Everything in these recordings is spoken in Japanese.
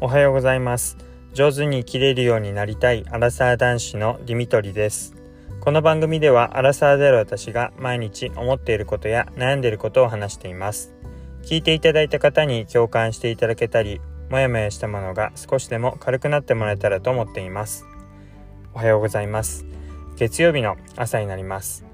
おはようございます。上手に生きれるようになりたいアラサー男子のディミトリです。この番組ではアラサーである私が毎日思っていることや悩んでいることを話しています。聞いていただいた方に共感していただけたりもやもやしたものが少しでも軽くなってもらえたらと思っています。おはようございます。月曜日の朝になります、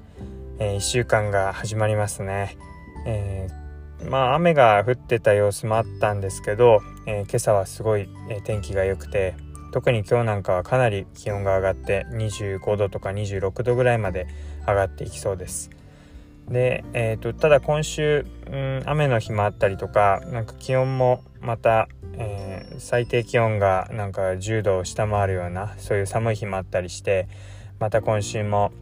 えー、1週間が始まりますね、えーまあ雨が降ってた様子もあったんですけど、えー、今朝はすごい、えー、天気が良くて特に今日なんかはかなり気温が上がって25度とか26度ぐらいまで上がっていきそうです。で、えーと、ただ今週、うん、雨の日もあったりとかなんか気温もまた、えー、最低気温がなんか10度を下回るようなそういう寒い日もあったりしてまた今週も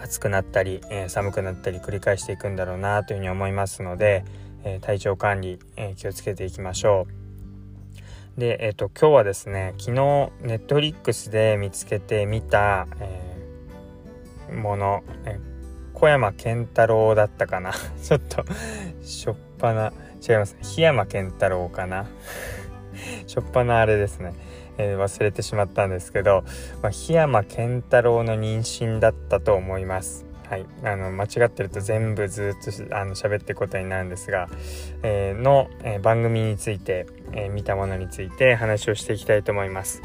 暑くなったり、え、寒くなったり繰り返していくんだろうなというふうに思いますので、え、体調管理、え、気をつけていきましょう。で、えっ、と今日はですね昨日ネットフリックスで見つけてみた、えもの、え小山健太郎だったかな。ちょっとしょっぱな違います檜山健太郎かな。しょっぱなあれですね。えー、忘れてしまったんですけど、まあ、檜山健太郎の妊娠だったと思います。はい、あの間違ってると全部ずっとあの喋っていくことになるんですが、えー、の、えー、番組について、え見たものについて話をしていきたいと思います。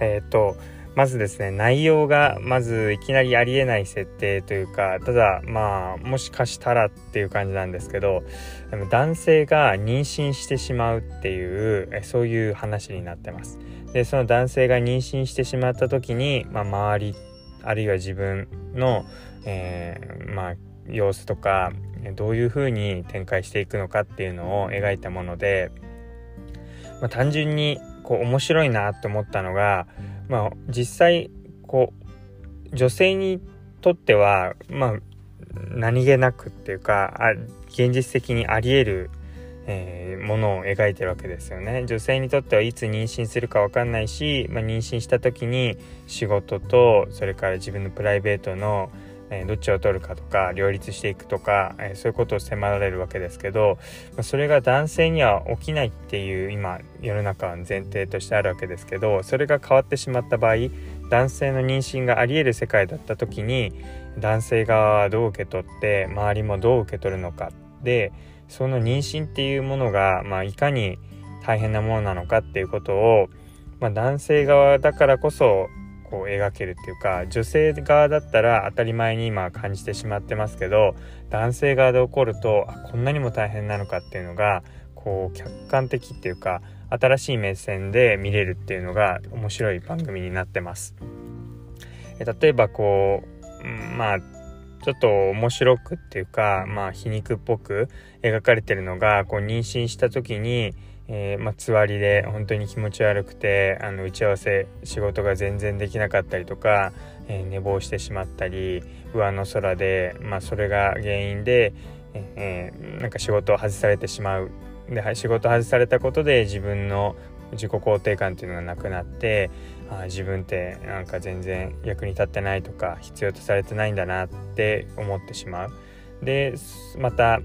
えっ、とまずですね内容がまずいきなりありえない設定というかただまあもしかしたらっていう感じなんですけどでも男性が妊娠してしまうっていうそういう話になってます。でその男性が妊娠してしまった時に、まあ、周りあるいは自分の、えー、まあ、様子とかどういうふうに展開していくのかっていうのを描いたもので、まあ、単純にこう面白いなと思ったのが、まあ、実際こう女性にとっては、まあ、何気なくっていうかあ現実的にありえるえー、ものを描いてるわけですよね。女性にとってはいつ妊娠するか分かんないし、まあ、妊娠した時に仕事とそれから自分のプライベートの、え、どっちを取るかとか両立していくとか、え、そういうことを迫られるわけですけど、ま、それが男性には起きないっていう今世の中は前提としてあるわけですけどそれが変わってしまった場合男性の妊娠がありえる世界だった時に男性側はどう受け取って周りもどう受け取るのか。でその妊娠っていうものが、まあ、いかに大変なものなのかっていうことを、まあ、男性側だからこそこう描けるっていうか女性側だったら当たり前に今感じてしまってますけど男性側で起こるとあこんなにも大変なのかっていうのがこう客観的っていうか新しい目線で見れるっていうのが面白い番組になってます。例えばこうまあちょっと面白くっていうか、まあ、皮肉っぽく描かれてるのがこう妊娠した時に、えー、まあ、つわりで本当に気持ち悪くてあの打ち合わせ仕事が全然できなかったりとか、えー、寝坊してしまったり上の空で、まあ、それが原因で、えー、なんか仕事を外されてしまうで仕事外されたことで自分の自己肯定感っていうのがなくなってあ自分ってなんか全然役に立ってないとか必要とされてないんだなって思ってしまう。でまた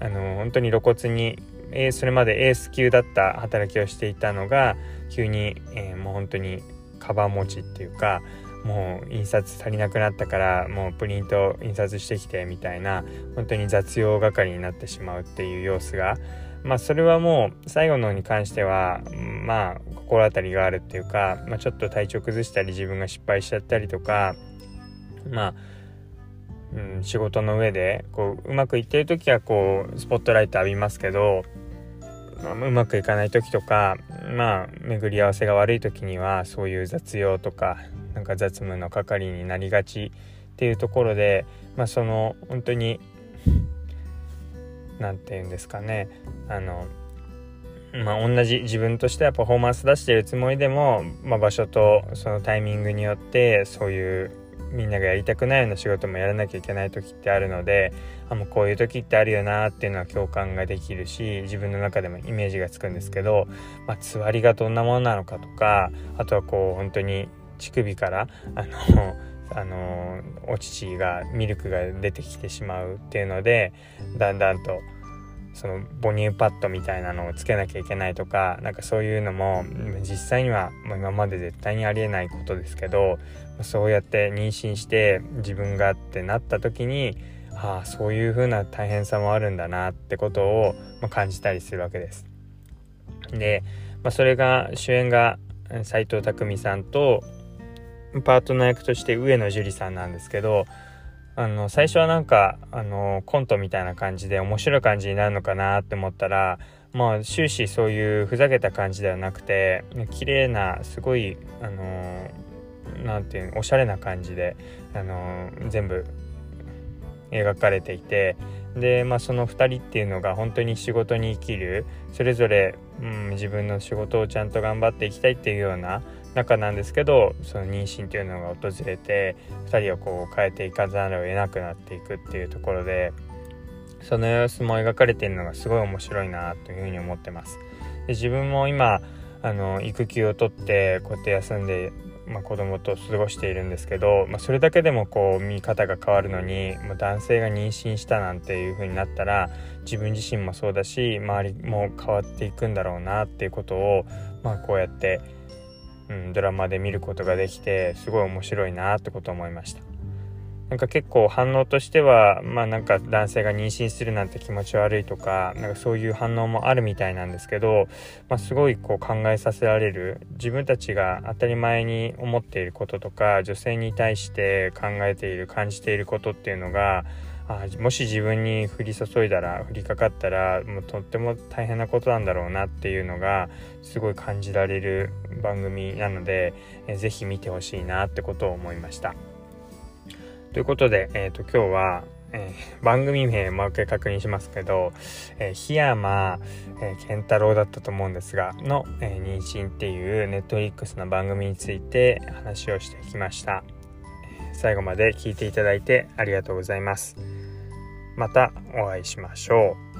あの本当に露骨に、え、それまでエース級だった働きをしていたのが急に、え、もう本当にカバン持ちっていうかもう印刷足りなくなったからもうプリント印刷してきてみたいな本当に雑用係になってしまうっていう様子が。まあそれはもう最後のに関してはまあ心当たりがあるっていうか、まあ、ちょっと体調崩したり自分が失敗しちゃったりとかまあ、うん、仕事の上でこううまくいってる時はこうスポットライト浴びますけど、うまくいかない時とかまあ巡り合わせが悪い時にはそういう雑用とかなんか雑務の係になりがちっていうところで、まあ、その本当に何て言うんですかね。あのまあ、同じ自分としてはパフォーマンス出してるつもりでも、まあ、場所とそのタイミングによってそういうみんながやりたくないような仕事もやらなきゃいけない時ってあるのであもうこういう時ってあるよなっていうのは共感ができるし自分の中でもイメージがつくんですけど、まあ、つわりがどんなものなのかとかあとはこう本当に乳首からあのあのお乳がミルクが出てきてしまうっていうのでだんだんとその母乳パッドみたいなのをつけなきゃいけないとかなんかそういうのも実際には今まで絶対にありえないことですけどそうやって妊娠して自分がってなった時にああそういう風な大変さもあるんだなってことを、感じたりするわけです。で、まあ、それが主演が斎藤工さんとパートナー役として上野樹里さんなんですけどあの最初はなんかあのコントみたいな感じで面白い感じになるのかなって思ったらまあ終始そういうふざけた感じではなくて綺麗なすごいあのなんていうおしゃれな感じであの全部描かれていてで、まあ、その2人っていうのが本当に仕事に生きるそれぞれ、うん、自分の仕事をちゃんと頑張っていきたいっていうような中なんですけどその妊娠っていうのが訪れて2人をこう変えていかざるを得なくなっていくっていうところでその様子も描かれているのがすごい面白いなというふうに思ってます。で自分も今あの育休を取ってこうやって休んで、まあ、子供と過ごしているんですけど、まあ、それだけでもこう見方が変わるのに、まあ、男性が妊娠したなんていう風になったら自分自身もそうだし周りも変わっていくんだろうなっていうことを、まあ、こうやってうん、ドラマで見ることができてすごい面白いなってことを思いました。なんか結構反応としてはまあなんか男性が妊娠するなんて気持ち悪いとかなんかそういう反応もあるみたいなんですけど、まあ、すごいこう考えさせられる自分たちが当たり前に思っていることとか女性に対して考えている感じていることっていうのがあもし自分に降り注いだら降りかかったらもうとっても大変なことなんだろうなっていうのがすごい感じられる番組なので、えー、ぜひ見てほしいなってことを思いました。ということで、えーと、今日は、えー、番組名もう一回確認しますけど、えー、檜山、えー、健太郎だったと思うんですがの、えー、妊娠っていうネットリックスの番組について話をしてきました。最後まで聞いていただいてありがとうございます。またお会いしましょう。